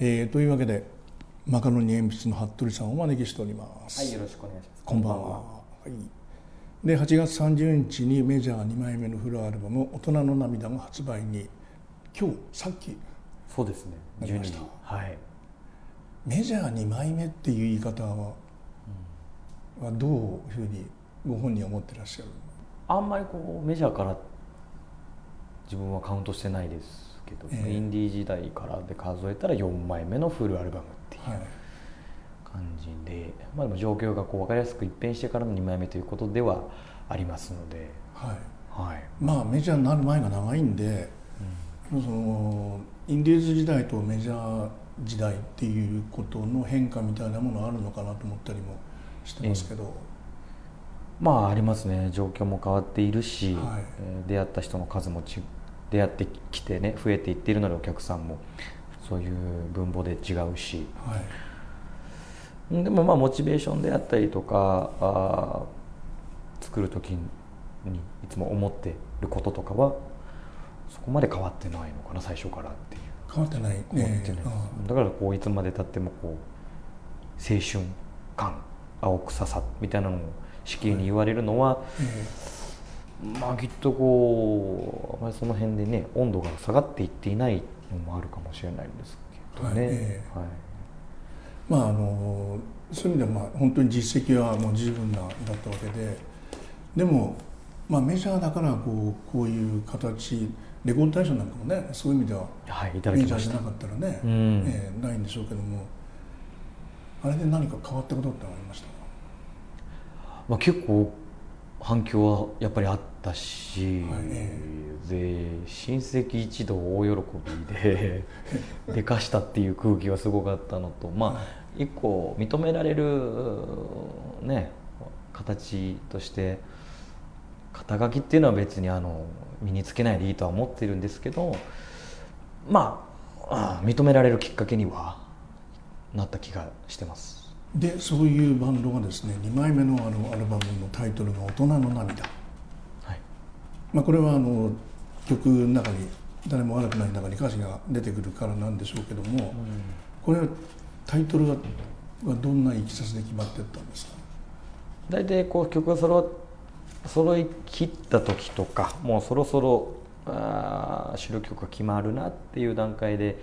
えー、というわけでマカロニ鉛筆の服部さんをお招きしております。はいよろしくお願いします。こんばんは。は。い。で8月30日にメジャー2枚目のフルアルバム「大人の涙」が発売に今日さっきそうですね。なりました。12はい。メジャー2枚目っていう言い方は,、はどういうふうにご本人は思ってらっしゃる？あんまりこうメジャーから自分はカウントしてないですけど、ええ。インディー時代からで数えたら4枚目のフルアルバムっていうはい。感じで、まあ、でも状況がこう分かりやすく一変してからの2枚目ということではありますので、はい。はい。まあメジャーになる前が長いんでそのインディーズ時代とメジャー時代っていうことの変化みたいなものあるのかなと思ったりもしてますけど、まあありますね。状況も変わっているし、はい。えー出会った人の数もち出会ってきてね増えていっているのでお客さんも。そういう分母で違うし。はい。でもまあモチベーションであったりとかあー作る時にいつも思ってることとかはそこまで変わってないのかな最初からっていう。変わってないね。変わってないうん。だからこういつまでたってもこう青春感青臭さみたいなのをしきりに言われるのは、えまあきっとこうあまりその辺でね温度が下がっていっていないのもあるかもしれないんですけどね、はいええ。はい。まああのそういう意味ではまあ本当に実績はもう十分なだったわけで。でも、まあ、メジャーだからこうこういう形レコード大賞なんかもねそういう意味でははい、いただきメジャーじゃなかったらね、うん。ええないんでしょうけども。あれで何か変わったことってありましたか？まあ、結構反響はやっぱりあったし、はいえで親戚一同大喜びで でかしたっていう空気はすごかったのとまあ一個認められるね形として肩書きっていうのは別にあの身につけないでいいとは思ってるんですけどまああ認められるきっかけにはなった気がしてます。でそういうバンドがですね2枚目のあのアルバムのタイトルが「大人の涙。はい」まあ、これはあの曲の中に「誰も悪くない」中に歌詞が出てくるからなんでしょうけども、これタイトルははどんないきさつで決まってったんですか？大体こう曲が揃揃い切った時とかもうそろそろあー主力曲が決まるなっていう段階で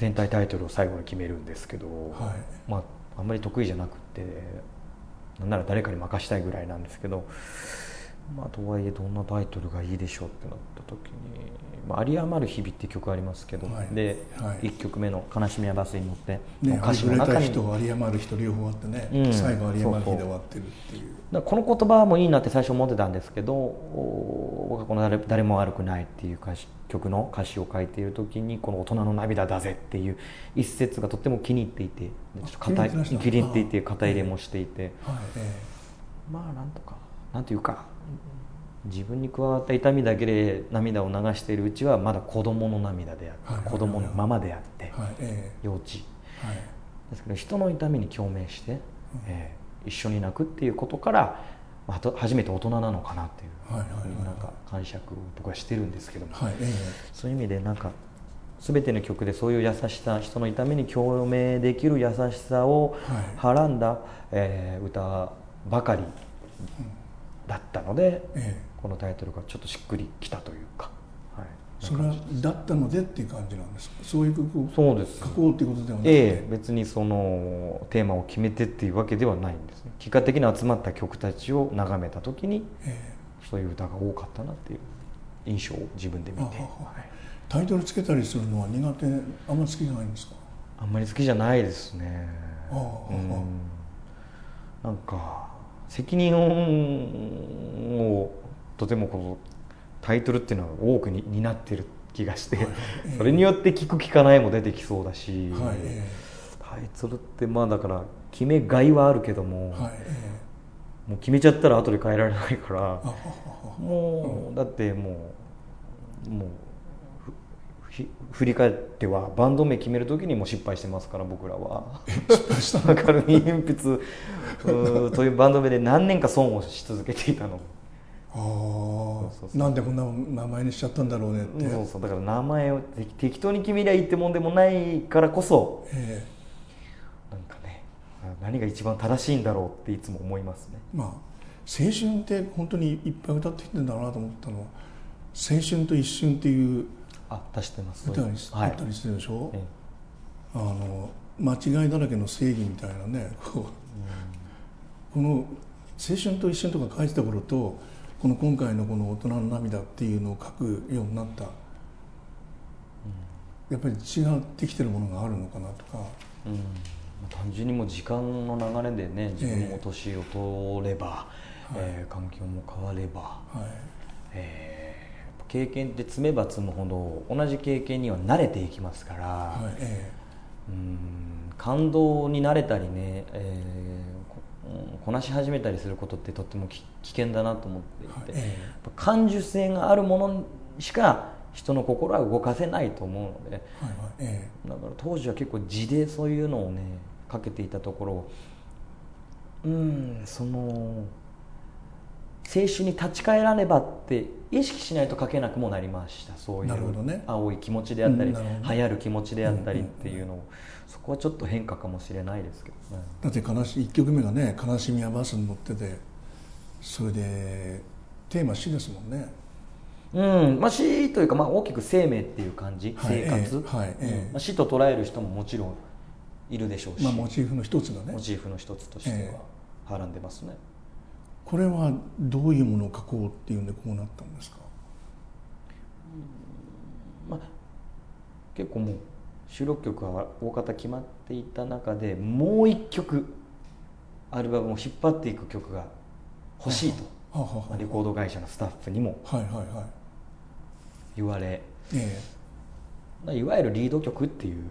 全体タイトルを最後に決めるんですけど、はい。まああんまり得意じゃなくてなんなら誰かに任したいぐらいなんですけどまあとはいえどんなタイトルがいいでしょうってなった時に「まあ、有り余る日々」って曲ありますけど、はい。で、はい。1曲目の「悲しみはバスに乗って」ね、歌詞の中に人有り余る人両方あってね、うん。最後有り余る日で終わってるっていう。この言葉もいいなって最初思ってたんですけどお僕はこの誰「誰も悪くない」っていう歌詞曲の歌詞を書いている時にこの「大人の涙だぜ」っていう一節がとっても気に入っていてでちょっ気に入っていて肩入れもしていて。はい。えまあなんとかなんていうか自分に加わった痛みだけで涙を流しているうちはまだ子供の涙であはいって子供のままであって幼稚。ですけど人の痛みに共鳴して、えー一緒に泣くっていうことから、初めて大人なのかなっていう、なんか解釈を僕はしてるんですけども、そういう意味でなんか全ての曲でそういう優しさ人の痛みに共鳴できる優しさをはい。はらんだ、えー歌ばかりだったので、ええ。このタイトルがちょっとしっくりきたというか、はい、それはだったのでっていう感じなんですか？そういう曲をそうです。書こうっていうことではなくて、ええ。別にそのテーマを決めてっていうわけではないんですね。結果的に集まった曲たちを眺めた時にえそういう歌が多かったなっていう印象を自分で見て、あはい。えタイトルつけたりするのは苦手？あんまり好きじゃないんですか？あんまり好きじゃないですね。ああ。うん。なんか責任をとてもこのタイトルっていうのは多くに担ってる気がして、はい。それによって聞く聞かないも出てきそうだし、はい。えタイトルってまあだから決めがいはあるけども、えはい。えもう決めちゃったら後で変えられないからもうだってもうもう振り返ってはバンド名決める時にも失敗してますから僕らは。マカロニ鉛筆うーというバンド名で何年か損をし続けていたの。ああ。なんでこんな名前にしちゃったんだろうねって、そうそう。だから名前を適適当に決めりゃいいってもんでもないからこそえなんかねあ何が一番正しいんだろうっていつも思いますね。えまあ青春って本当にいっぱい歌ってきてんだなと思ったのは青春と一瞬っていうあ足してます。歌にはい。たりするでしょ、えあの間違いだらけの正義みたいなね こう。この「青春と一瞬」とか書いてた頃とこの今回のこの「大人の涙」っていうのを書くようになった。やっぱり違ってきてるものがあるのかなとか。うん。まあ単純にもう時間の流れでね自分も年を取れば、えー環境も変われば、はい。えー経験って積めば積むほど同じ経験には慣れていきますから、はいえうん感動に慣れたりね、えーこなし始めたりすることってとってもき危険だなと思っていて、はいえ感受性があるものしか人の心は動かせないと思うのでえはいはいえだから当時は結構字でそういうのをねかけていたところうんその青春に立ち返らねばって意識しないと書けなくもなりました。そういう青い気持ちであったり、うんね。流行る気持ちであったりっていうのを、そこはちょっと変化かもしれないですけどね。えだって悲しい1曲目がね「悲しみはバスに乗ってて」それでテーマ死ですもんね。うん。まあ、死というか、まあ、大きく生命っていう感じ、はい生活、ええはいええ。うん。まあ、死と捉える人ももちろんいるでしょうし、まあモチーフの一つがね。モチーフの一つとしてえははらんでますね、これはどういうものを書こうっていうんでこうなったんですか？まあ、結構もう収録曲は大方決まっていた中でもう一曲アルバムを引っ張っていく曲が欲しいと、レコード会社のスタッフにも。はいはいはい。言われ。えまあいわゆるリード曲っていう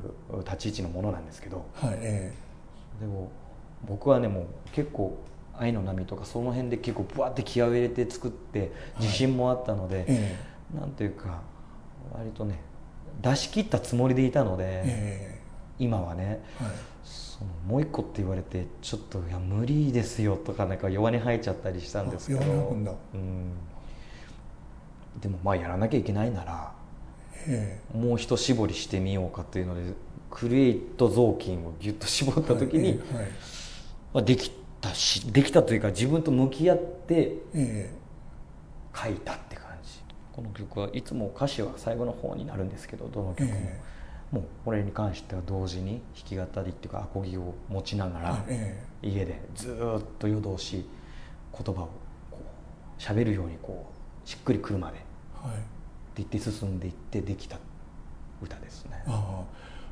立ち位置のものなんですけど。えはいえ。でも僕はねもう結構「愛の波」とかその辺で結構ブワって気合を入れて作って自信もあったので、ええ。なんというか割とね出し切ったつもりでいたので、え今はねえはい。そのもう一個って言われてちょっといや無理ですよとかなんか弱音吐いちゃったりしたんですけどうん。でもまあやらなきゃいけないならえもう一絞りしてみようかというのでクリエイト雑巾をギュッと絞った時に、はい。ええはい。まあ、できたしできたというか自分と向き合ってえ書いたって感じ。この曲はいつも歌詞は最後の方になるんですけどどのえ曲も、えもうこれに関しては同時に弾き語りっていうかアコギを持ちながら、家でずーっと夜通し言葉をこう喋るようにこうしっくりくるまでってえはい。言って進んでいってできた歌ですね。あ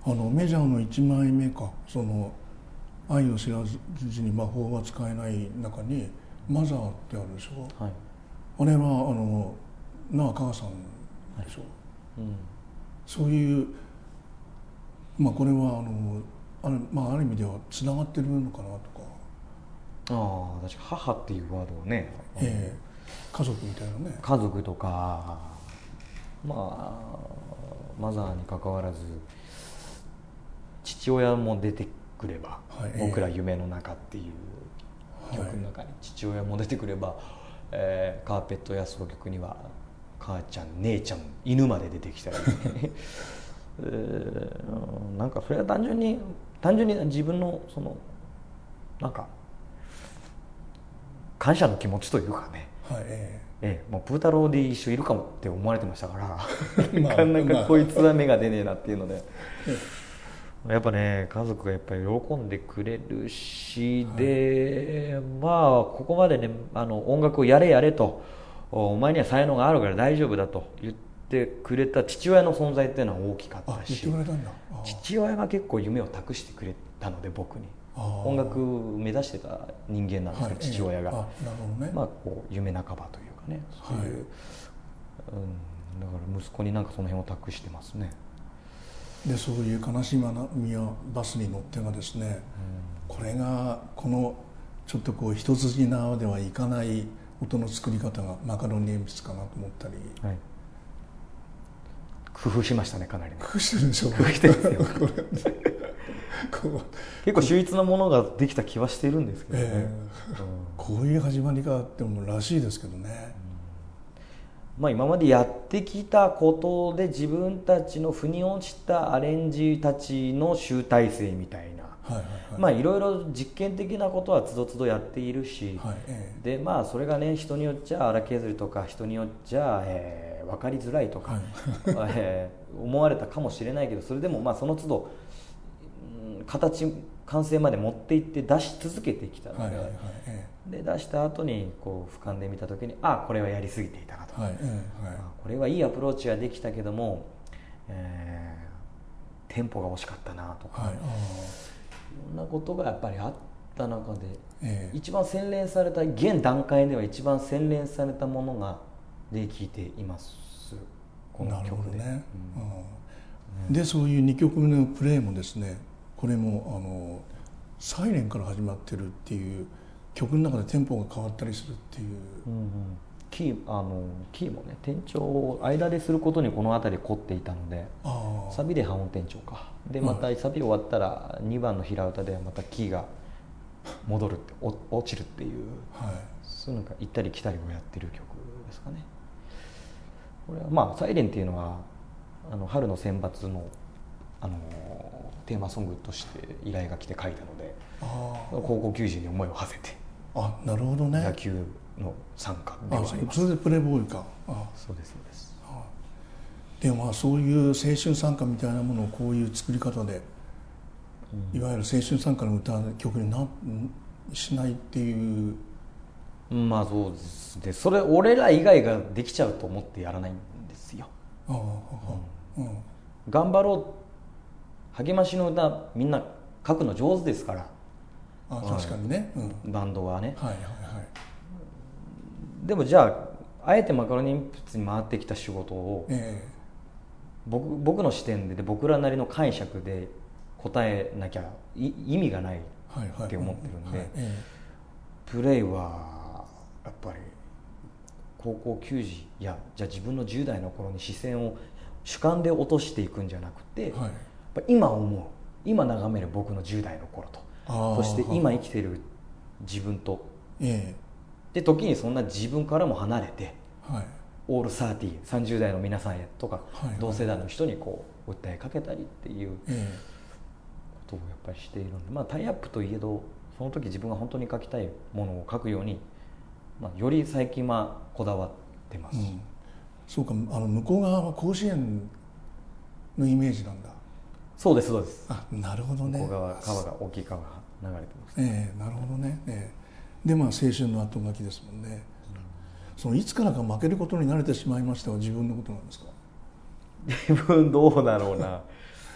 あ。あのメジャーの1枚目かその「愛を知らずに魔法は使えない」中に「マザー」ってあるでしょ？はい、あれはあの那川さんでしょ、うん、そういうまあこれはあのあれ、まあ、ある意味ではつながってるのかなとか、ああ確か「母」っていうワードをね、あのええ。家族みたいなね。家族とかまあマザーに関わらず父親も出てくれば「はい。僕ら夢の中」っていう曲の中に父親も出てくれば、えーカーペットやその曲には母ちゃん姉ちゃん犬まで出てきたり、えーなんかそれは単純に単純に自分のそのなんか感謝の気持ちというかね。はいええ。え、もうプータローで一緒いるかもって思われてましたから、まあなかなまあ。かこいつは目が出ねえなっていうので、やっぱね家族がやっぱり喜んでくれるし、でまあここまでねあの音楽をやれやれとおお前には才能があるから大丈夫だと言ってくれた父親の存在っていうのは大きかったし言ってくれたんだ。あ父親が結構夢を託してくれたので僕に。音楽目指してた人間なんですけど、はい父親が。ええあなるほどね、まあ、こう夢半ばというかねそういう、はい。うん、だから息子になんかその辺を託してますね、でそういう悲しみやバスに乗ってがですね、これがこのちょっとこう一筋縄ではいかない音の作り方がマカロニ鉛筆かなと思ったり。はい、工夫しましたねかなりね。工夫してるでしょ工夫してますよ。結構秀逸なものができた気はしてるんですけどね、ええ。こういう始まりがあってもらしいですけどね、うんまあ、今までやってきたことで自分たちの腑に落ちたアレンジたちの集大成みたいな、はいはいはい。まあいろいろ実験的なことはつどつどやっているし、はいえでまあそれがね人によっちゃ荒削りとか人によっちゃ、えー分かりづらいとか、はい。えー思われたかもしれないけどそれでもまあその都度うん形完成まで持っていって出し続けてきたので,、はいはいはいえで出した後にこう俯瞰で見た時にあこれはやりすぎていたなと、えはいええはい。あこれはいいアプローチができたけども、えーテンポが惜しかったなとか、はいあいろんなことがやっぱりあった中でええ。一番洗練された現段階では一番洗練されたものがで聞いています。この曲で、どね、うん。うんでそういう2曲目のプレイもですねこれもあのサイレンから始まってるっていう曲の中でテンポが変わったりするっていう、うんうん。キーあのキーもね転調を間ですることにこの辺り凝っていたのでサビで半音転調か。ではい。またサビ終わったら2番の平歌でまたキーが戻るってお落ちるっていうはい。そういうのが行ったり来たりをやってる曲ですかね。これはまあ「サイレンっていうのはあの春の選抜のあのテーマソングとして依頼が来て書いたのであ高校球児に思いを馳せてああなるほどね。野球の参加であはあります。それでプレイボーイか。あそうですそうです。あでもまあそういう青春参加みたいなものをこういう作り方で、いわゆる青春参加の歌曲になしないっていう。うんまあそうです。ねそれ俺ら以外ができちゃうと思ってやらないんですよ。ああ、うん。頑張ろう励ましの歌みんな書くの上手ですから。あ確かにね、うん、バンドはね。はいはいはい。でもじゃああえてマカロニ鉛筆に回ってきた仕事をえ僕僕の視点でで僕らなりの解釈で答えなきゃい意味がないって思ってるんでプレイはやっぱり高校球児やじゃあ自分の10代の頃に視線を主観で落としていくんじゃなくて、えはい今思う。今眺める僕の10代の頃と。そして今生きてる自分と。えで時にそんな自分からも離れてえはい。オール3030代の皆さんへとか、はいはい。同世代の人にこう訴えかけたりっていうえことをやっぱりしているので、まあ、タイアップといえどその時自分が本当に書きたいものを書くように、まあ、より最近はこだわってます、えうん、そうかあの向こう側は甲子園のイメージなんだそうですそうです。あなるほどね。川が大きい川が流れてます。ええなるほどね、ええ。でまあ青春の後書きですもんね、そのいつからか負けることに慣れてしまいましたは自分のことなんですか？自分どうだろうな。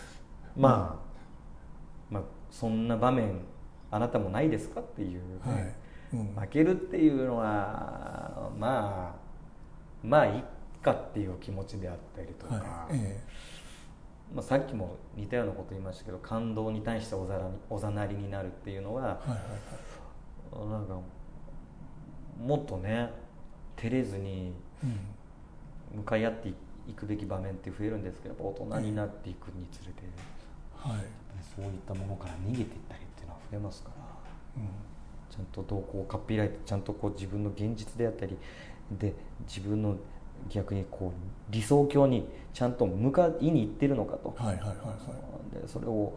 まあ、まあそんな場面あなたもないですかっていう、ね。はい、うん。負けるっていうのはまあまあいいかっていう気持ちであったりとか、はい。えまあ、さっきも似たようなこと言いましたけど感動に対しておざらにおざなりになるっていうのはえはいはい。なんかもっとね照れずにはい、向かい合っていくべき場面って増えるんですけどやっぱ大人になっていくにつれて、うん、はい、そういったものから逃げていったりっていうのは増えますからうん。ちゃんと動向をかっぴらいてちゃんとこう自分の現実であったりで自分の逆にこう理想郷にちゃんと向かいに行ってるのかと、はいはいはいはい。でそれを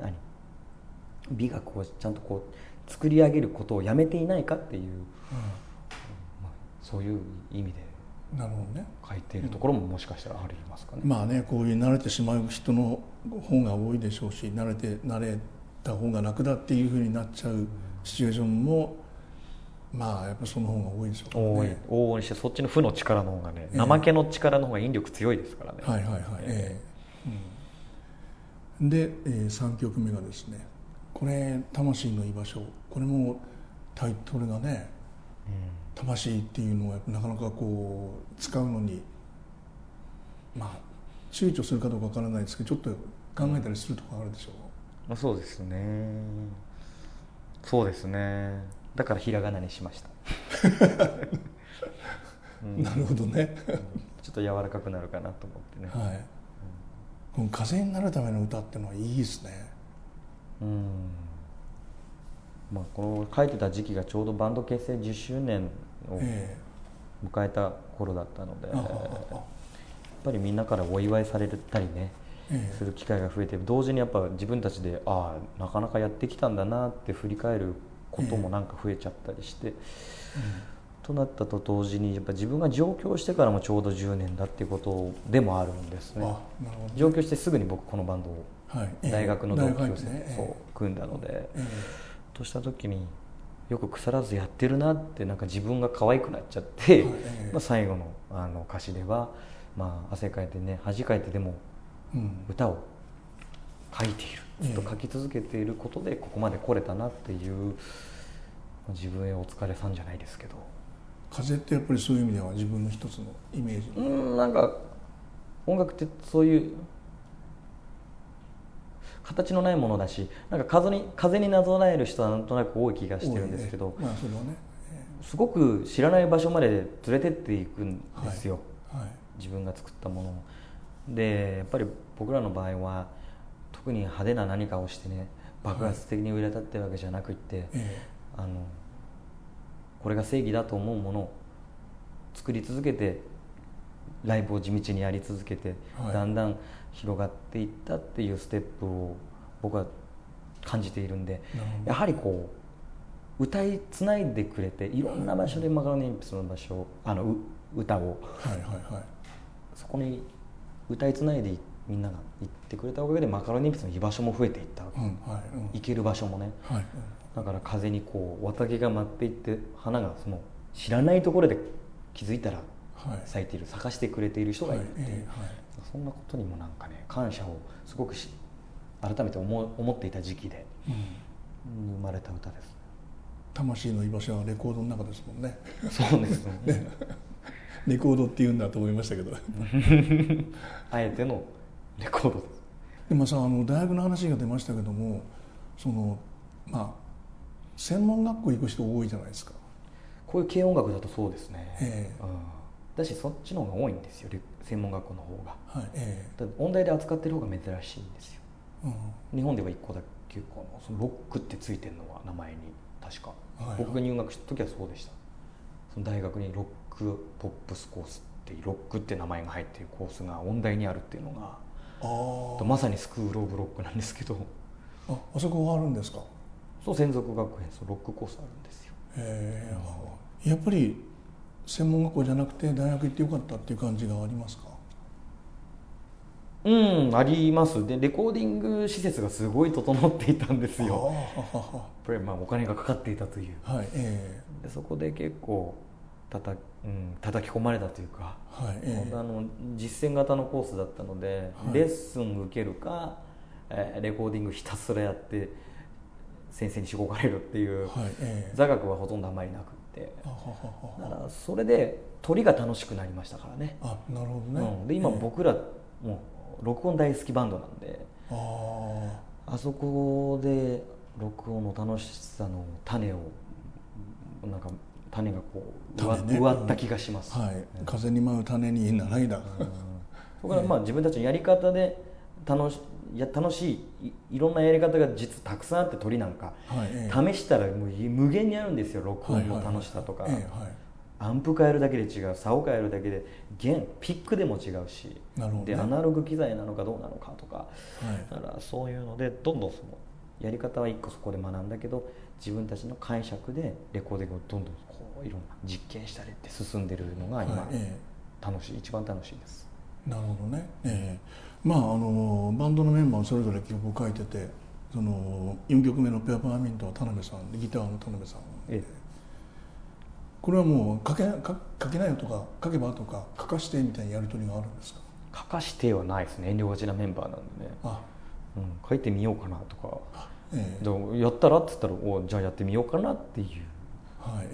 何？美学をちゃんとこう作り上げることをやめていないかっていう、まあ、そういう意味でうん、なるほどね。書いているところももしかしたらありますかね。まあねこういう慣れてしまう人の方が多いでしょうし慣れて慣れた方が楽だっていうふうになっちゃうシチュエーションもまあやっぱその方が多いでしょうね往々にしてそっちの負の力の方がね、ええ。怠けの力の方が引力強いですからね。はいはいはい。ええ。うん、で、えー、3曲目がですねこれ「魂の居場所」これもタイトルがね「魂」っていうのはなかなかこう使うのにまあ躊躇するかどうかわからないですけどちょっと考えたりするとこあるでしょう。まあ、そうですね。そうですねだからひらがなにしました、うん。なるほどね。ちょっと柔らかくなるかなと思ってね、はい。この風になるための歌ってのはいいですね。うん。まあ、この書いてた時期がちょうどバンド結成10周年をえ迎えた頃だったのでああやっあぱりみんなからお祝いされたりねええ。する機会が増えて同時にやっぱ自分たちでああなかなかやってきたんだなって振り返ることもなんか増えちゃったりして、となったと同時にやっぱ自分が上京してからもちょうど10年だっていうことでもあるんですあね。上京してすぐに僕このバンドを大学の同級生ねそう組んだので、ええ。とした時によく腐らずやってるなってなんか自分が可愛くなっちゃって、はいええ。まあ、最後のあの歌詞では、まあ、汗かいてね恥かいてでもうん。歌を書いているずっとええ書き続けていることでここまで来れたなっていう、まあ自分へお疲れさんじゃないですけど。風ってやっぱりそういう意味では自分の一つのイメージ、うんなんか音楽ってそういう形のないものだしなんか風に風になぞらえる人はなんとなく多い気がしてるんですけど、ね。まあね、すごく知らない場所まで連れてっていくんですよ、ええはい。自分が作ったものを。でやっぱり僕らの場合は特に派手な何かをしてね爆発的に売れたってわけじゃなくって、えあのこれが正義だと思うものを作り続けてライブを地道にやり続けて、はい。だんだん広がっていったっていうステップを僕は感じているんでやはりこう歌いつないでくれていろんな場所でマカロニ鉛筆の場所あのう歌を。えはいはいはい。そこに歌いつないでみんなが行ってくれたおかげでマカロニ鉛筆の居場所も増えていったわけ、うんはいうん。行ける場所もね。はいだから風にこう綿毛が舞っていって花がその知らないところで気づいたら咲いている咲かしてくれている人がいるっていう、はいええはい。そんなことにもなんかね感謝をすごくし改めて思う思っていた時期でうん。生まれた歌です。魂の居場所はレコードの中ですもんね。そうですね。レコードって言うんだと思いましたけど。あえてのレコードでもさあの大学の話が出ましたけどもそのまあ専門学校行く人多いじゃないですか。こういう軽音楽だとそうですね、ええ。うん、だしそっちの方が多いんですよレ専門学校の方が。はいえだって音大で扱ってる方が珍しいんですよ。えうん。日本では1個だけかなそのロックってついてるのは名前に確か、はい僕が入学した時はそうでした。その大学にロックポップスコースっていうロックって名前が入っているコースが音大にあるっていうのがまさにスクール・オブ・ロックなんですけど。ああそこはあるんですか？そう専属学園そうロックコースあるんですよ。へえやっぱり専門学校じゃなくて大学行ってよかったっていう感じがありますか？うんあります。でレコーディング施設がすごい整っていたんですよ。あっぱりまあお金がかかっていたという。ははいえ。でそこで結構たた、うん、叩き込まれたというかえはいえ本当あの実践型のコースだったので、はい。レッスン受けるか、えーレコーディングひたすらやって先生にしごかれるっていう、えはいええ。座学はほとんどあまりなくって。だからそれで鳥が楽しくなりましたからね。あなるほどね、うん、で今ええ。僕らもう録音大好きバンドなんで。ああそこで録音の楽しさの種をなんか種がこう植わ,、種ね。植わった気がします、あはい、うん。風に舞う種に習いだ、うん。そこからまあ自分たちのやり方で楽しいや楽しいいいろんなやり方が実たくさんあって鳥なんか、はい。ええ。試したらもう無限にあるんですよ。録音の楽しさとか、はいはい。アンプ変えるだけで違う竿変えるだけで弦ピックでも違うしなるほどね。でアナログ機材なのかどうなのかとか。はい。だからそういうのでどんどんそのやり方は一個そこで学んだけど自分たちの解釈でレコーディングをどんどんいろんな実験したりって進んでるのが今、楽しい一番楽しいです。えなるほどね、ええ。まああのバンドのメンバーそれぞれ曲を書いててその4曲目の「ペアパーミント」は田辺さんでギターの田辺さんえこれはもう書け書書けないよとか書けばとか書かしてみたいなやり取りがあるんですか？書かしてはないですね。遠慮がちなメンバーなんでね、あ。うん、書いてみようかなとか。ええ。でやったらって言ったらおじゃあやってみようかなっていう、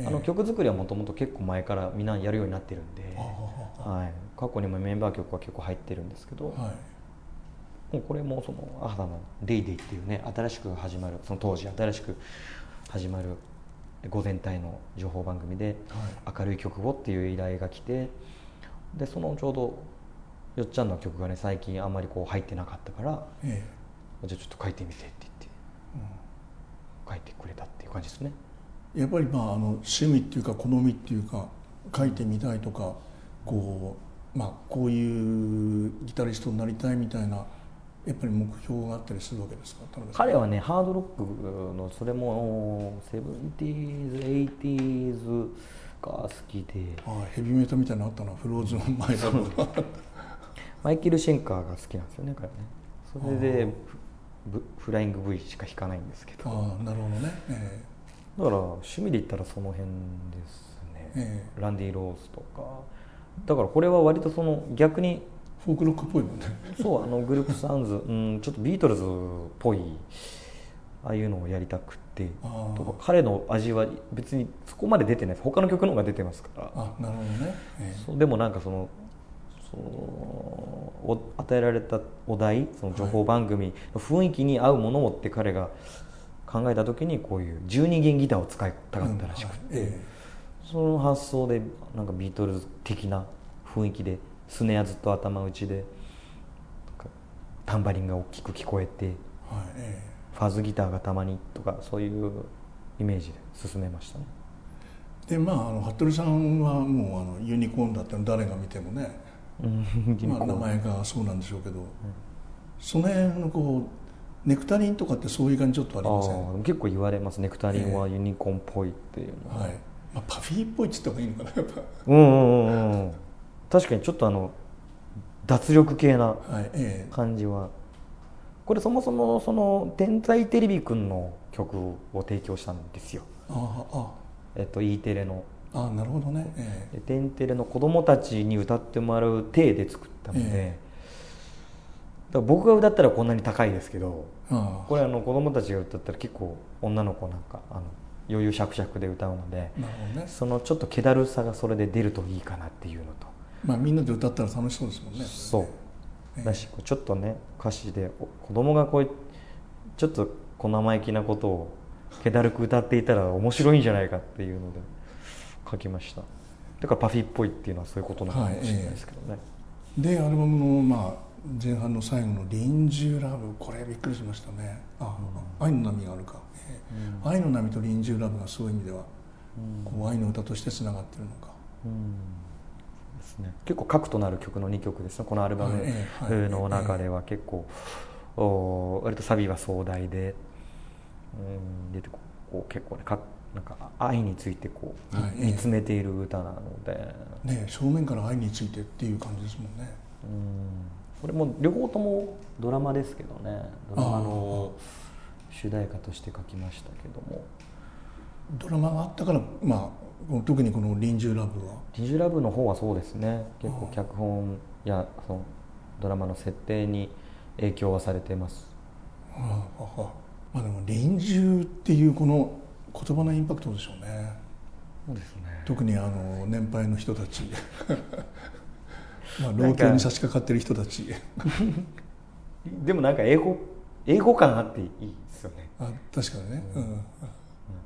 あの曲作りはもともと結構前からみんなやるようになってるんで、あはい、過去にもメンバー曲は結構入ってるんですけど、はい。もうこれもそのアハダの「デイデイっていうね新しく始まるその当時新しく始まる午前帯の情報番組ではい。明るい曲をっていう依頼が来てでそのちょうどよっちゃんの曲がね最近あんまりこう入ってなかったからえじゃあちょっと書いてみてって言ってえ書いてくれたっていう感じですね。うんやっぱりまああの趣味っていうか好みっていうか書いてみたいとかこう,、まあ、こういうギタリストになりたいみたいなやっぱり目標があったりするわけですか？彼はねハードロックのそれも 70s、80s が好きで。あヘビメタみたいなのあったなフローズの前だマイケル・シェンカーが好きなんですよね彼ね。それでフライング V しか弾かないんですけど。あなるほどね、えー、だから趣味で言ったらその辺ですね、えー、ランディ・ロースとか。だからこれは割とその逆にフォークロックっぽいもんね。そうあのグループサウンズ、うん、ちょっとビートルズっぽいああいうのをやりたくて。とか彼の味は別にそこまで出てない。です他の曲の方が出てますから。あなるほどね、えー、そうでもなんかそのそ与えられたお題その情報番組の雰囲気に合うものをって彼が考えた時にこういう12弦ギターを使いたかったらしくて、うんはいえー、その発想でなんかビートルズ的な雰囲気でスネアずっと頭打ちでタンバリンが大きく聞こえて、はいえー、ファズギターがたまにとかそういうイメージで進めましたね。でまああの服部さんはもうあのユニコーンだって誰が見てもね。まあ、名前がそうなんでしょうけど、うん、その辺のこうネクタリンとかってそういう感じちょっとありません？結構言われます。ネクタリンはユニコーンっぽいっていうのは、はい。まあ、パフィーっぽいっつった方がいいのかなやっぱ。うんうんうんうん確かにちょっとあの脱力系な感じは、はいええ、これそもそもその「天才テレビくん」の曲を提供したんですよ。ああえっと E テレの。あなるほどね、ええ、テンテレの子供たちに歌ってもらう体で作ったので、えだから僕が歌ったらこんなに高いですけどこれあの子供たちが歌ったら結構女の子なんかあの余裕しゃくしゃくで歌うので、ね、そのちょっと気だるさがそれで出るといいかなっていうのと。まあみんなで歌ったら楽しそうですもんねそう、えだしちょっとね歌詞で子供がこうちょっと小生意気なことを気だるく歌っていたら面白いんじゃないかっていうので書きました。だからパフィーっぽいっていうのはそういうことなのかもしれないですけどね、はいえー、でアルバムの、まあ、前半の最後の「臨終ラブ」これびっくりしましたね。あ、うん、愛の波があるか、えー、うん、愛の波と臨終ラブがそういう意味では、うん、こう愛の歌としてつながってるのか、うん。ですね、結構核となる曲の2曲ですねこのアルバム。の中では結構、お割とサビは壮大で、うん、でこう結構ねかなんか愛についてこう、はい、見つめている歌なので、ね、正面から愛についてっていう感じですもんね。うんこれも両方ともドラマですけどね。ドラマの主題歌として書きましたけども。ドラマがあったから、まあ、特にこの「臨終ラブは」臨終ラブの方はそうですね。結構脚本やそのドラマの設定に影響はされてます。ああまあでも臨終っていうこの言葉のインパクトでしょうね。そうですね。特にあの年配の人たち まあ老境に差し掛かってる人たち。でもなんか英語英語感あっていいですよね。あ確かにね、うん、うん、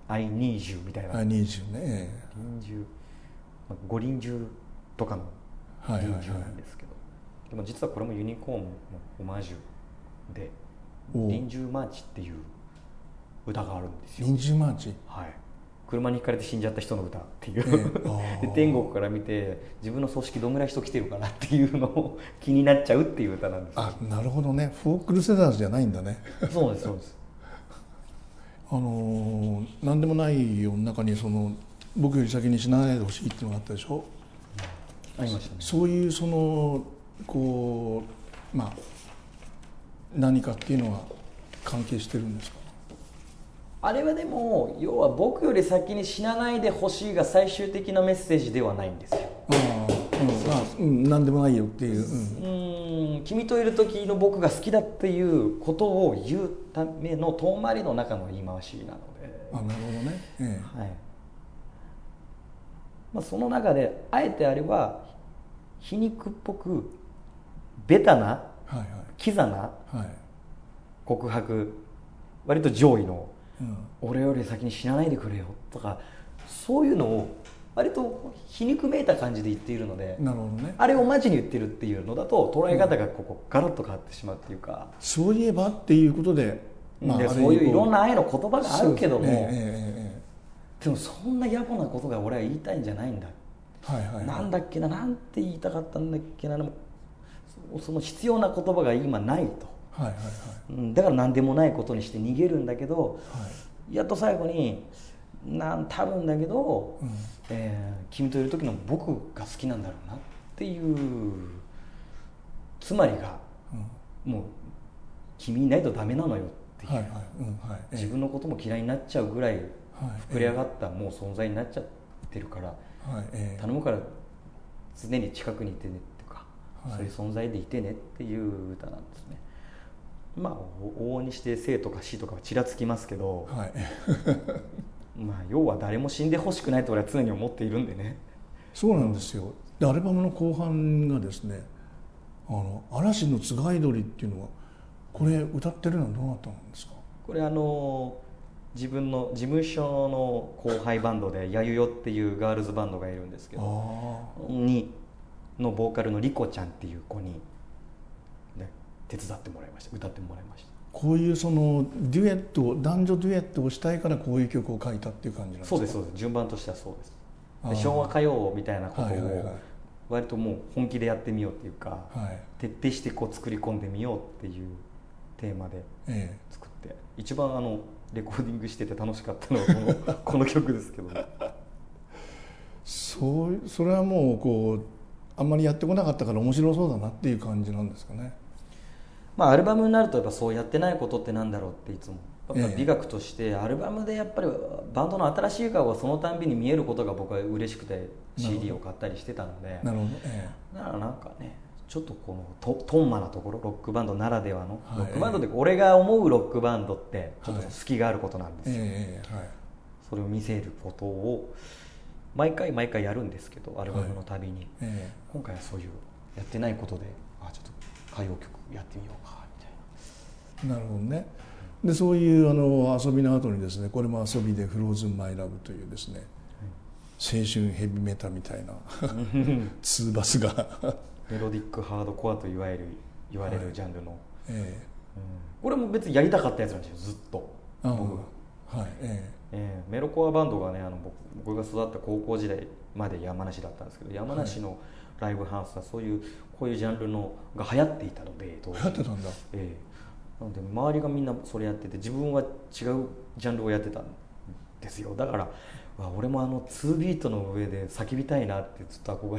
I need you みたいな。I need you ね。臨終五輪中とかの臨終なんですけど、はいはいはい、でも実はこれもユニコーンのオマージュで「臨終マーチ」っていう歌があるんですよ。臨終マーチ？はい車にひかれて死んじゃった人の歌っていう、え天国から見て自分の葬式どんぐらい人来てるかなっていうのを気になっちゃうっていう歌なんですあなるほどね。フォークルセダーズじゃないんだね。そうですそうです。あの何でもない世の中にその僕より先に死なないでほしいっていうのがあったでしょ？ありましたね。そういうそのこうまあ何かっていうのは関係してるんですかあれはでも要は僕より先に死なないでほしいが最終的なメッセージではないんですよ。うん、うん、何でもないよっていう、うん、君といる時の僕が好きだっていうことを言うための遠回りの中の言い回しなのであなるほどね、ええ、はいまあ、その中であえてあれは皮肉っぽくベタな、はいはい、キザな告白割と上位の俺より先に死なないでくれよとかそういうのを割と皮肉めいた感じで言っているのでなるほど、ね、あれをマジに言ってるっていうのだと捉え方がここガラッと変わってしまうっていうか、そういえばっていうことで,、まあ、でそういういろんな愛の言葉があるけども、でもそんな野暮なことが俺は言いたいんじゃないんだ。はいはいはい。なんだっけななんて言いたかったんだっけなその必要な言葉が今ないと、はいはいはい。うん、だから何でもないことにして逃げるんだけどはいやっと最後になん多分だけど、うん。えー君といる時の僕が好きなんだろうなっていうつまりがうん。もう君いないとダメなのよっていう、はいはい。うんはい。ええ。自分のことも嫌いになっちゃうぐらいはい。膨れ上がったもう存在になっちゃってるから、はい。ええ。頼むから常に近くにいてねとか、はい。そういう存在でいてねっていう歌なんですねまあお往々にして生とか死とかはちらつきますけど、はい。まあ要は誰も死んでほしくないと俺は常に思っているんでね。そうなんですよ。でアルバムの後半がですね「あの嵐のつがい鳥」っていうのはこれ歌ってるのはどなたなんですか？これあの自分の事務所の後輩バンドで「やゆよ」っていうガールズバンドがいるんですけどあにのボーカルのリコちゃんっていう子に、ね、手伝ってもらいました。歌ってもらいました。こういうそのデュエット男女デュエットをしたいからこういう曲を書いたっていう感じなんですか？そうですそうです。順番としてはそうです。昭和歌謡みたいなことを割ともう本気でやってみようっていうか、はい。徹底してこう作り込んでみようっていうテーマでええ。作って一番あのレコーディングしてて楽しかったのはこの この曲ですけど。そうそれはもうこうあんまりやってこなかったから面白そうだなっていう感じなんですかねまあアルバムになるとやっぱそうやってないことってなんだろうっていつも。美学としてアルバムでやっぱりバンドの新しい顔がそのたんびに見えることが僕は嬉しくて CD を買ったりしてたので。なるほど。えだからなんかねちょっとこのとトンマなところロックバンドならではの、はい。ロックバンドって俺が思うロックバンドってちょっとはい隙があることなんですよ、えええはい。それを見せることを毎回毎回やるんですけどアルバムのたびに、え。今回はそういうやってないことであちょっと歌謡曲やってみようかなるほどね。でそういうあの遊びの後にですねこれも遊びで「フローズンマイラブというですね青春ヘビメタみたいなツーバスが。メロディックハードコアといわゆる言われはい。るジャンルの、えうん。これも別にやりたかったやつなんですよずっと。僕。はいええ。ーメロコアバンドがねあの僕僕が育った高校時代まで山梨だったんですけど山梨のライブハウスはそういうこういうジャンルのが流行っていたので流行ってたんだ。ええなので周りがみんなそれやってて自分は違うジャンルをやってたんですよ。だからわ俺もあの2ビートの上で叫びたいなってずっと憧れも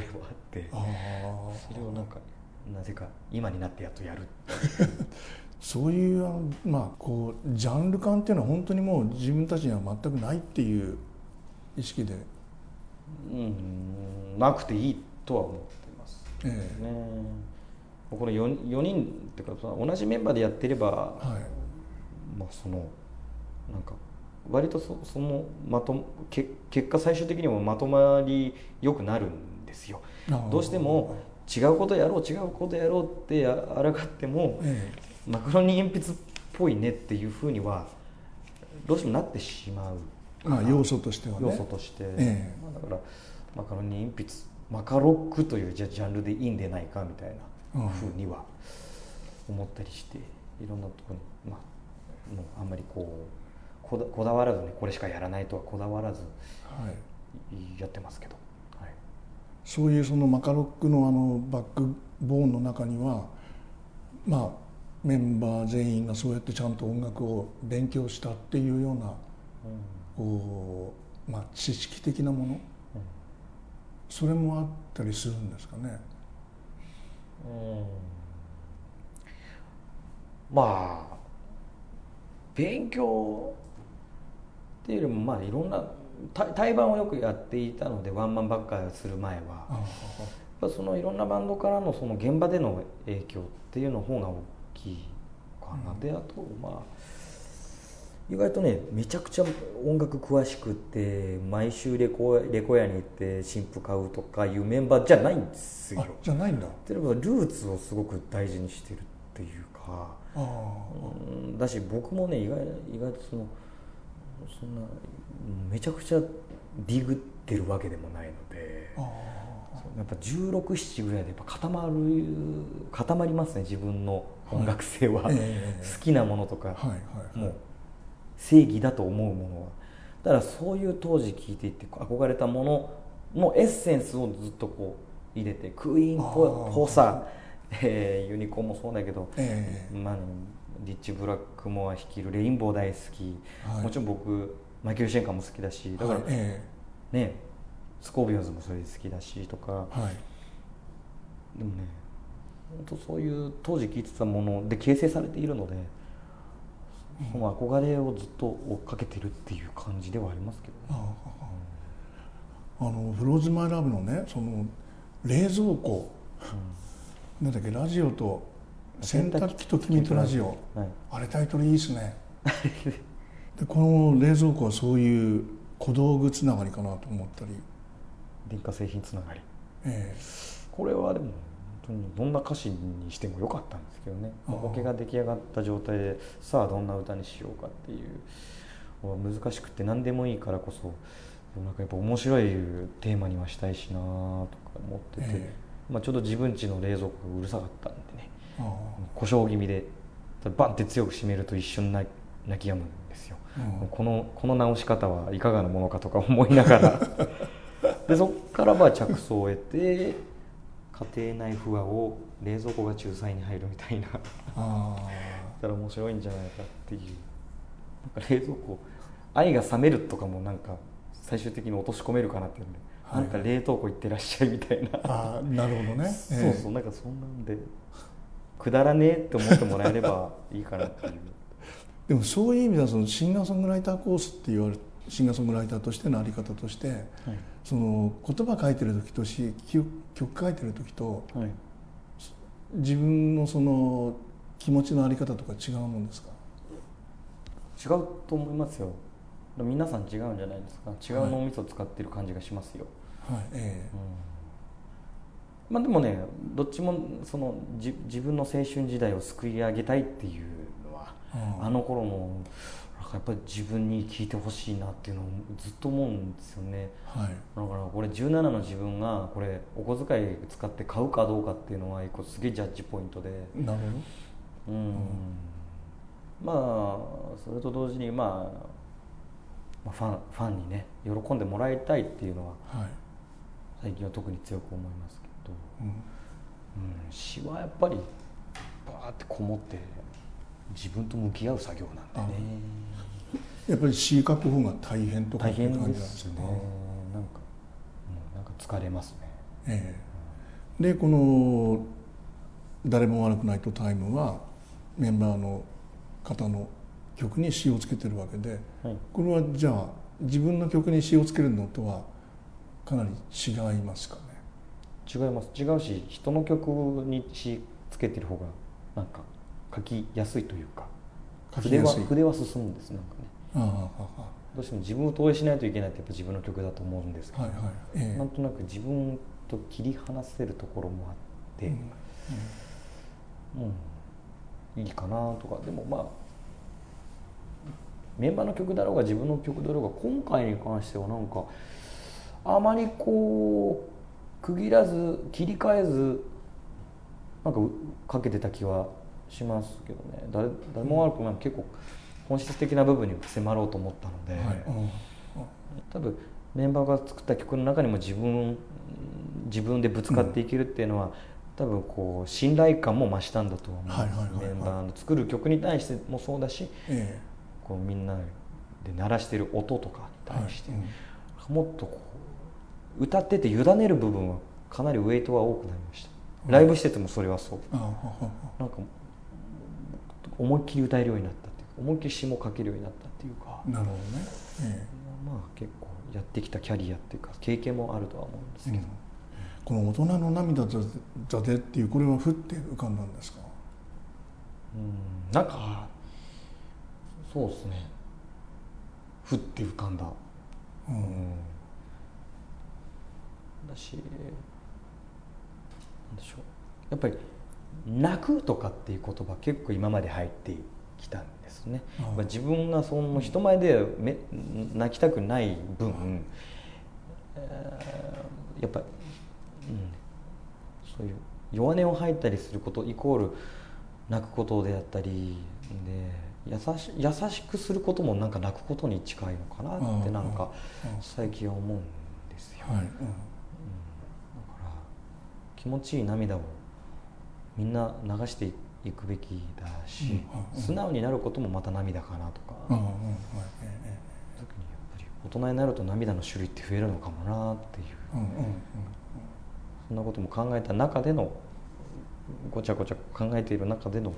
あってそれをなんかなぜか今になってやっとやる。そういうあのまあこうジャンル感っていうのは本当にもう自分たちには全くないっていう意識で、うんなくていいとは思ってますえねこの 4, 4人っていうか同じメンバーでやってれば、えはい。まあそのなんか割とそそのまとけ結果最終的にもまとまりよくなるんですよ。ど。うしても違うことやろう違うことやろうってああらがってもえマカロニ鉛筆っぽいねっていうふうにはどうしてもなってしまう。あ要素としてはね。要素として、ええ。まあ、だからマカロニ鉛筆マカロックというジャンルでいいんでないかみたいなふうには思ったりしていろんなところに、まあ、もうあんまりこうこだこだわらずねこれしかやらないとはこだわらずはい、やってますけど、はい、そういうそのマカロックのあのバックボーンの中にはまあメンバー全員がそうやってちゃんと音楽を勉強したっていうようなこう、まあ、知識的なもの。それもあったりするんですかね。うん。まあ勉強っていうよりもまあいろんな対対バンをよくやっていたのでワンマンばっかりする前はあやっぱそのいろんなバンドからのその現場での影響っていうの方が大きいかな、であとまあ意外とねめちゃくちゃ音楽詳しくって毎週レコレコ屋に行って新譜買うとかいうメンバーじゃないんですよ。あじゃないんだ。例えばルーツをすごく大事にしてるっていうか。あうんだし僕もね意外意外とそのそんなめちゃくちゃディグってるわけでもないので。やっぱ1617ぐらいでやっぱ固まる固まりますね自分の音楽性は、はいええ。好きなものとか、はいはい。もう正義だと思うものは。だからそういう当時聴いていて憧れたもののエッセンスをずっとこう入れてクイーンっぽぽさ、えーユニコーンもそうだけど、えまあ、リッチ・ブラックモア率いるレインボー大好き、はい。もちろん僕マイケル・シェンカーも好きだしだから、はいえねスコービオンズもそれ好きだしとか。えはい。でもね本当そういう当時聴いてたもので形成されているので、その憧れをずっと追っかけてるっていう感じではありますけどね。あの「フローズ・マイ・ラブ」のねその冷蔵庫。なんだっけラジオと洗濯機と君とラジオ。はい、あれタイトルいいですね。でこの冷蔵庫はそういう小道具つながりかなと思ったり、電化製品つながり。え。これはでもどんな歌詞にしてもよかったんですけどね。ああ。オケが出来上がった状態でさあどんな歌にしようかっていう難しくて何でもいいからこそなんかやっぱ面白いテーマにはしたいしなとか思ってて、えまあ、ちょうど自分家の冷蔵庫がうるさかったんでね。故障気味でバンって強く閉めると一瞬泣泣き止むんですよ、あうん。このこの直し方はいかがなものかとか思いながら。でそこからまあ着想を得て家庭内不和を冷蔵庫が仲裁に入るみたいな。だあから面白いんじゃないかっていう。なんか冷蔵庫。愛が冷めるとかもなんか最終的に落とし込めるかなっていうんで、はい。なんか冷凍庫行ってらっしゃいみたいな。ああなるほどね、そうそうなんかそんなんで。くだらねえって思ってもらえればいいかなっていう。でもそういう意味ではそのシンガーソングライターコースって言われるシンガーソングライターとしてのあり方としてその言葉書いてる時とし曲曲書いてる時とはい。自分のその気持ちのあり方とか違うもんですか？違うと思いますよ。皆さん違うんじゃないですか？違う脳みそを使ってる感じがしますよ、はい。えうん。まあでもねどっちもそのじ自分の青春時代を救い上げたいっていうのは、えあの頃のやっぱり自分に聞いてほしいなっていうのをずっと思うんですよね。はい。だからこれ17の自分がこれお小遣い使って買うかどうかっていうのは一個すげえジャッジポイントで。なるほうん。まあそれと同時にまあまあファンファンにね喜んでもらいたいっていうのはどはい、最近は特に強く思いますけど、うん。うん、詩はやっぱりバーってこもって自分と向き合う作業なんでねやっぱり詩書く方が大変とかっていう感じなんですよね。なんか、うん、なんか疲れますね。ええ。でこの「誰も悪くないとタイムはメンバーの方の曲に詩をつけてるわけではい。これはじゃあ自分の曲に詩をつけるのとはかなり違いますかね？違います。違うし人の曲に詩つけてる方がなんか書きやすいというか。筆は筆は進むんですなんかねどうしても自分を投影しないといけないってやっぱ自分の曲だと思うんですけど、はいはい。ええ。なんとなく自分と切り離せるところもあって、うん。うん、いいかなとか。でもまあメンバーの曲だろうが自分の曲だろうが今回に関してはなんかあまりこう区切らず切り替えずなんかうかけてた気はしますけどね。誰誰も悪くない。結構本質的な部分に迫ろうと思ったので、はい。うん。多分メンバーが作った曲の中にも自分自分でぶつかっていけるっていうのは、多分こう信頼感も増したんだとは思う。メンバーの作る曲に対してもそうだしえこうみんなで鳴らしてる音とかえに対して、はい。もっとこう歌ってて委ねる部分はかなりウエイトは多くなりました、うん。ライブしててもそれはそう。なんか思いっきり歌えるようになった思いっきり詩も書けるようになったっていうか、なるほどね。えまあ結構やってきたキャリアっていうか経験もあるとは思うんですけど、えうん。この「大人の涙座で」っていうこれは降って浮かんだんですか？うん。なんかそうですね。ふって浮かんだ、ううん。ん、だしなんでしょう。やっぱり泣くとかっていう言葉結構今まで入ってきたんですね。ああやっぱ自分がその人前でめ泣きたくない分、えーやっぱり、うん、そういう弱音を吐いたりすることイコール泣くことであったりで優し優しくすることもなんか泣くことに近いのかなってなんか最近は思うんでですよ、はい。うん。だから気持ちいい涙をみんな流していくべきだし、素直になることもまた涙かなとか、特にやっぱり大人になると涙の種類って増えるのかもなっていう。そんなことも考えた中でのごちゃごちゃ考えている中での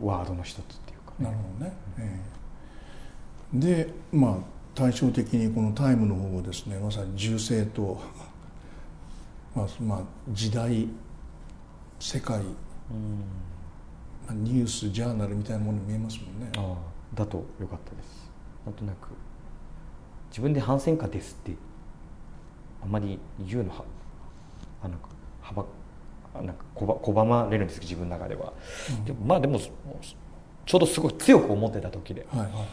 ワードの一つっていうかなるほどね、ええ。でまあ対照的にこのタイムの方をですねまさに銃声と、まあまあ、時代世界。うん。まあニュースジャーナルみたいなものに見えますもんね。ああだとよかったです。なんとなく。自分で反戦歌ですってあまり言うのはあなんかはばあなんか拒まれるんですけど自分の中では、うん。でもまあでもちょうどすごい強く思ってた時で。はいはいはいは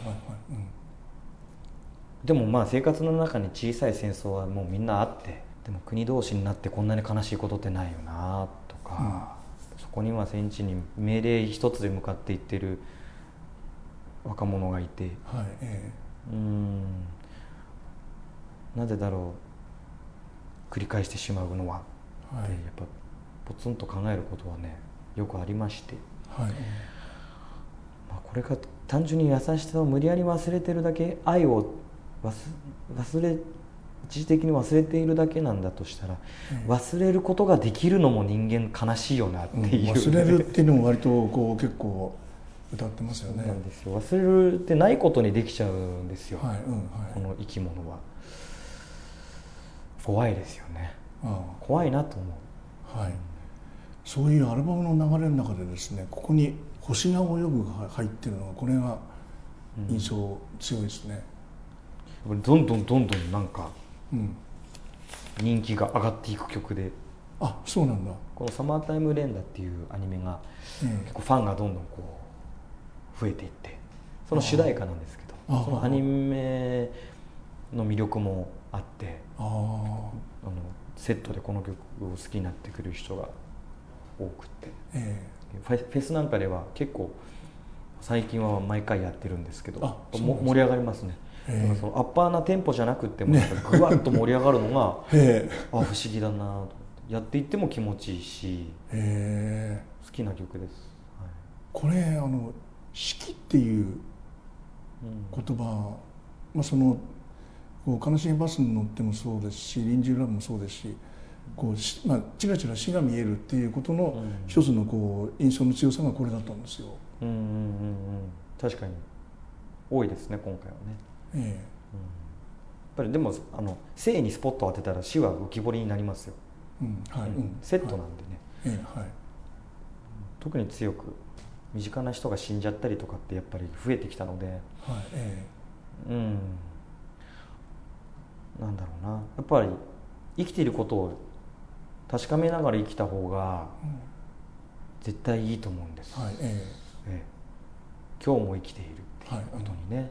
い、でもまあ生活の中に小さい戦争はもうみんなあってでも国同士になってこんなに悲しいことってないよなとか、そこには戦地に命令一つで向かっていってる若者がいて。うん、はいえうーんなぜだろう。繰り返してしまうのは。えはい。ってやっぱポツンと考えることはねよくありまして、はい。まあ、これが単純に優しさを無理やり忘れてるだけ愛を忘忘れ一時的に忘れているだけなんだとしたら、ええ忘れることができるのも人間悲しいよなってう。ん。いう、忘れるっていうのも割とこう結構歌ってますよね。なんですよ。忘れるってないことにできちゃうんですよ、はいうんこの生き物は。怖いですよね。はい怖いなと思う。はい。そういうアルバムの流れの中でですねここに「星が泳ぐ」が入ってるのがこれが印象強いですね。どんどんどんどんなんかうん人気が上がっていく曲で。あそうなんだ。この「サマータイム連打」っていうアニメがえ結構ファンがどんどんこう増えていってその主題歌なんですけどそのアニメの魅力もあってえああのセットでこの曲を好きになってくる人が多くて。あえ。フェフェスなんかでは結構最近は毎回やってるんですけど盛り上がりますね、へえなんかそのアッパーなテンポじゃなくってもぐわっと盛り上がるのが、え。へあ不思議だなと思って。やっていっても気持ちいいしえへえ。好きな曲です、はい。これあの「四季」っていううん。言葉、まあ、そのこう悲しいバスに乗ってもそうですし臨時ラブもそうですしこうし、まあ、チラチラ死が見えるっていうことのうん。一つのこう印象の強さがこれだったんですよ。うんうんうんうん。確かに。多いですね今回はね、えうん、やっぱりでもあの生にスポットを当てたら死は浮き彫りになりますよ、えうんはいうん。うん。セットなんはい。でね、ええはい。特に強く身近な人が死んじゃったりとかってやっぱり増えてきたので。はいえうん。なんだろうな。やっぱり生きていることを確かめながら生きた方がえうん。絶対いいと思うんです、はいええ。え今日も生きているっていうことにね、え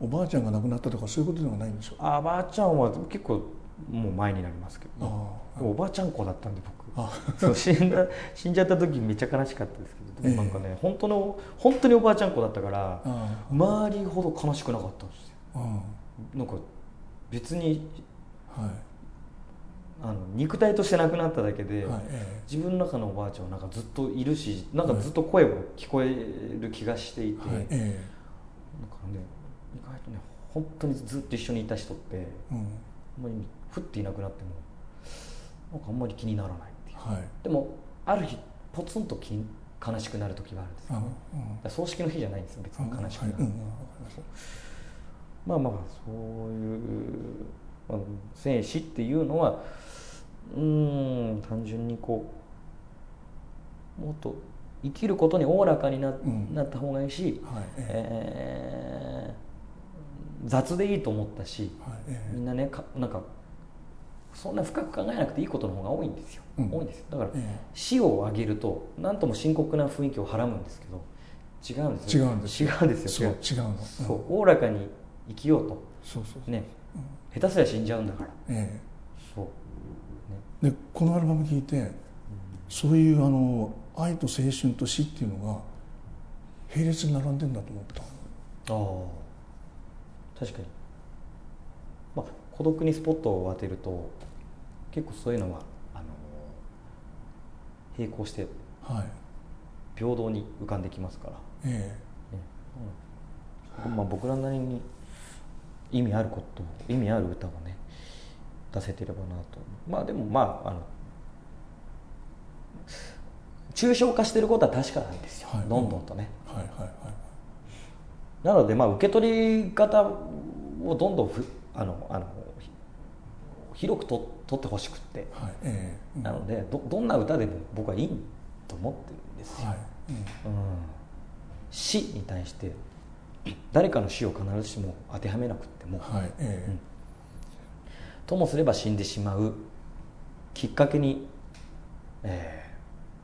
おばあちゃんが亡くなったとかそういうことではないんでしょう？あばあちゃんは結構もう前になりますけど、ああ。おばあちゃん子だったんで僕。あそう死んだ死んじゃった時めっちゃ悲しかったですけどでもなんかね、え本当の本当におばあちゃん子だったからあ周りほど悲しくなかったんですよ。あなんか別にはい。あの肉体として亡くなっただけで、はいえ自分の中のおばあちゃんはなんかずっといるしなんかずっと声も聞こえる気がしていて、えはいえなんかね意外とね本当にずっと一緒にいた人ってえうん。あんまりふっていなくなってもなんかあんまり気にならないっていう。はい。でもある日ポツンと気に悲しくなる時があるんですよ。あねうん。葬式の日じゃないんですよ別に悲しくなる、まあまあそういう、まあ、生死っていうのはうーん単純にこうもっと生きることにおおらかにな,、ん。なった方がいいし、はい。え。えー雑でいいと思ったしみんなねかなんかそんな深く考えなくていいことの方が多いんですよ、うん。多いんですよ。だから、え死を挙げると何とも深刻な雰囲気をはらむんですけど違うんですよ。違うんです違うんですよ。違うそうおおらかに生きようと。そうそうね。うん。下手すりゃ死んじゃうんだから。えそう、ね。えでこのアルバム聴いてそういうあの愛と青春と死っていうのが並列に並んでんだと思った。ああ確かに。まあ孤独にスポットを当てると結構そういうのはあの並行してはい。平等に浮かんできますから、えうん。まあ、僕らなりに意味あること意味ある歌をね出せてればなと。まあでもまああの抽象化してることは確かなんですよ、はい。どんどんとね。えはいはいはいなのでまあ受け取り方をどんどんふあのあのひ広くと取ってほしくって。はいええなのでどどんな歌でも僕はいいと思ってるんですよ、はいうん。うん、死に対して誰かの死を必ずしも当てはめなくっても、はいええ。ともすれば死んでしまう。きっかけに、えー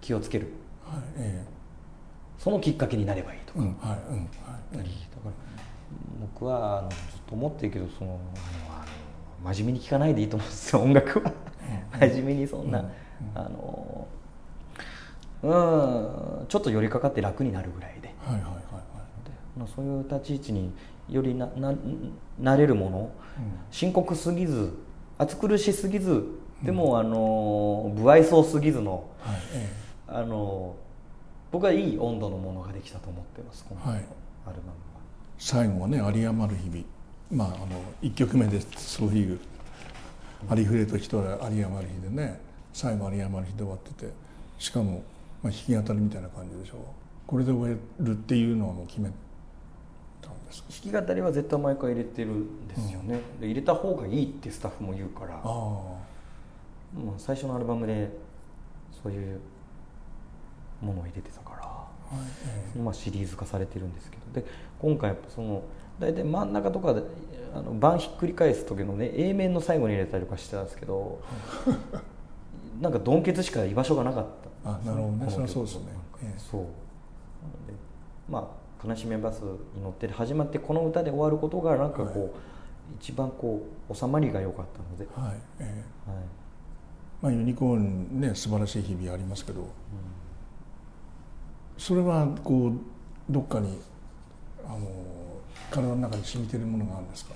気をつける。はいえ。そのきっかけになればいいとか、えうんはいうんはい。だから僕はあのずっと思ってるけどそのあの真面目に聴かないでいいと思うんですよ音楽は。真面目にそんな、うんうん。あのうんちょっと寄りかかって楽になるぐらいで。はいはいはいはい。まあそういう立ち位置によりなななれるもの。うん。深刻すぎず暑苦しすぎずでも、あの不愛想すぎずのはいえ。あの僕はいい温度のものができたと思ってます今回のはい。アルバムは、最後はね有り余る日々。まああの1曲目でそういうありふれと人は有り余る日でね。最後有り余る日で終わってて。しかも、まあ、弾き語りみたいな感じでしょ。これで終えるっていうのはもう決めたんですか？弾き語りは絶対毎回入れてるんですよね、で入れた方がいいってスタッフも言うから。ああまあ最初のアルバムでそういうものを入れてたからはい。えまあ、シリーズ化されてるんですけど。で今回やっぱその大体真ん中とかであの盤ひっくり返す時のね A 面の最後に入れたりとかしてたんですけどなんかドンケツしか居場所がなかった。あなるほどね。そそうですね。ええ。そう。なのでまあ悲しみバスに乗って始まってこの歌で終わることがなんかこう、はい。一番こう収まりが良かったので、えはい。ええ。はい。まあユニコーンね素晴らしい日々ありますけど。うそれはこうどっかにあの体の中に染みてるものがあるんですか？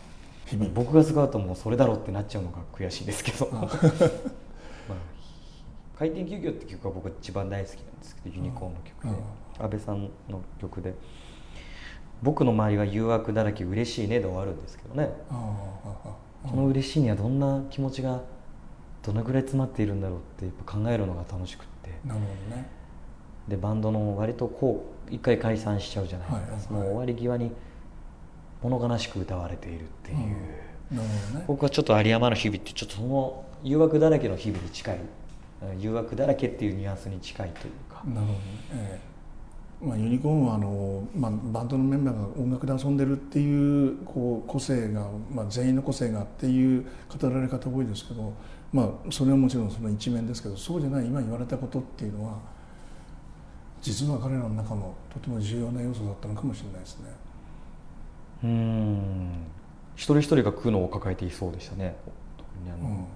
日々。ん僕が使うともうそれだろうってなっちゃうのが悔しいですけど、あ まあ、回転休業って曲が僕一番大好きなんですけどユニコーンの曲で。安倍さんの曲で「僕の周りは誘惑だらけ嬉しいね」で終わるんですけどね。この嬉しいにはどんな気持ちがどのぐらい詰まっているんだろうってやっぱ考えるのが楽しくって。なるほどねでバンドの割とこう一回解散しちゃうじゃない。ですか、はい。その終わり際に物悲しく歌われているっていう、なるほどね。僕はちょっと有り余る日々ってちょっとその誘惑だらけの日々に近い。うん誘惑だらけっていうニュアンスに近いというか、なるほどえ。まあ、ユニコーンはあの、まあ、バンドのメンバーが音楽で遊んでるっていうこう個性が、まあ、全員の個性がっていう語られ方多いですけど、まあ、それはもちろんその一面ですけどそうじゃない今言われたことっていうのは実は彼らの中のとても重要な要素だったのかもしれないですね。うん。一人一人が苦悩を抱えていそうでしたね。特にあの、うん。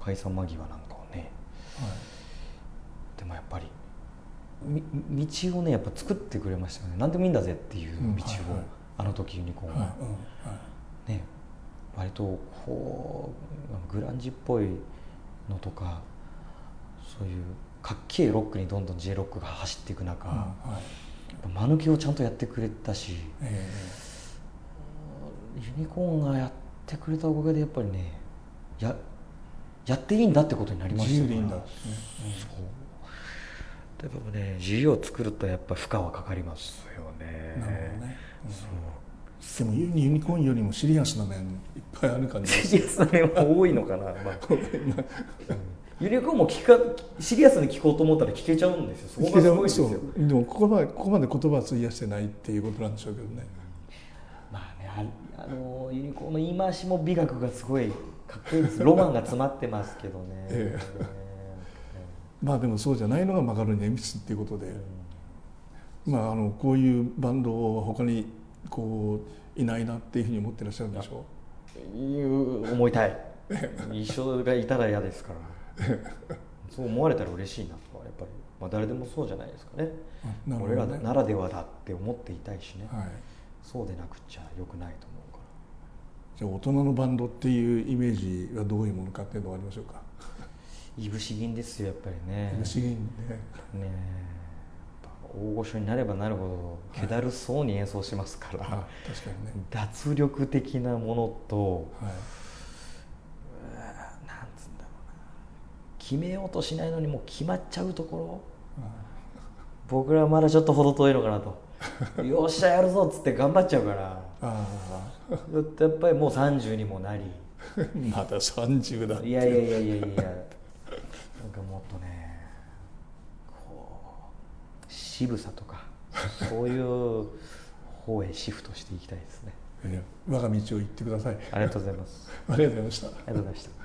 解散間際なんかはね。はい。でもやっぱりみ道をねやっぱ作ってくれましたよね。何でもいいんだぜっていう道を、うんはいはい。あの時ユニコーンは、はいうんはい。ね。割とこうグランジっぽいのとかそういうかっけえロックにどんどん J ロックが走っていく中、うんやはい間抜けをちゃんとやってくれたしえユニコーンがやってくれたおかげでやっぱりねややっていいんだってことになりえましたね、でもね。自由を作るとやっぱ負荷はかかりますよね。うんなるほどね、うん。そう。でもユニユニコーンよりもシリアスな面いっぱいある感じがシリアスな面は多いのかな、まあ ユニコーンも聞かシリアスに聞こうと思ったら聞けちゃうんですよ。そこがすごいですよ。でもここまでここまで言葉は費やしてないっていうことなんでしょうけどね。まあねああのユニコーンの言い回しも美学がすごいかっこいいです。ロマンが詰まってますけどね、えまあでもそうじゃないのがマカロニ鉛筆っていうことで、まああのこういうバンドは他にこういないなっていうふうに思ってらっしゃるんでしょいう思いたい。一緒がいたら嫌ですからそう思われたら嬉しいなとはやっぱり、まあ、誰でもそうじゃないですかね。あなるほ俺らならではだって思っていたいしね、はい。そうでなくっちゃよくないと思うかじゃあ大人のバンドっていうイメージはどういうものかっていうのはありましょうか？いぶし銀ですよやっぱりね。不思議にね。ね大御所になればなるほど気だるそうに演奏しますから、あ確かにね。脱力的なものとはいなんつうんだろうな決めようとしないのにもう決まっちゃうところ？僕らはまだちょっと程遠いのかなと。よっしゃやるぞっつって頑張っちゃうから。あだってやっぱりもう30にもなり。あ まだ30だって。いやいやいやいやいや。なんかもっとねこう渋さとかそういう方へシフトしていきたいですね。い や我が道を行ってください。ありがとうございます。ありがとうございました。ありがとうございました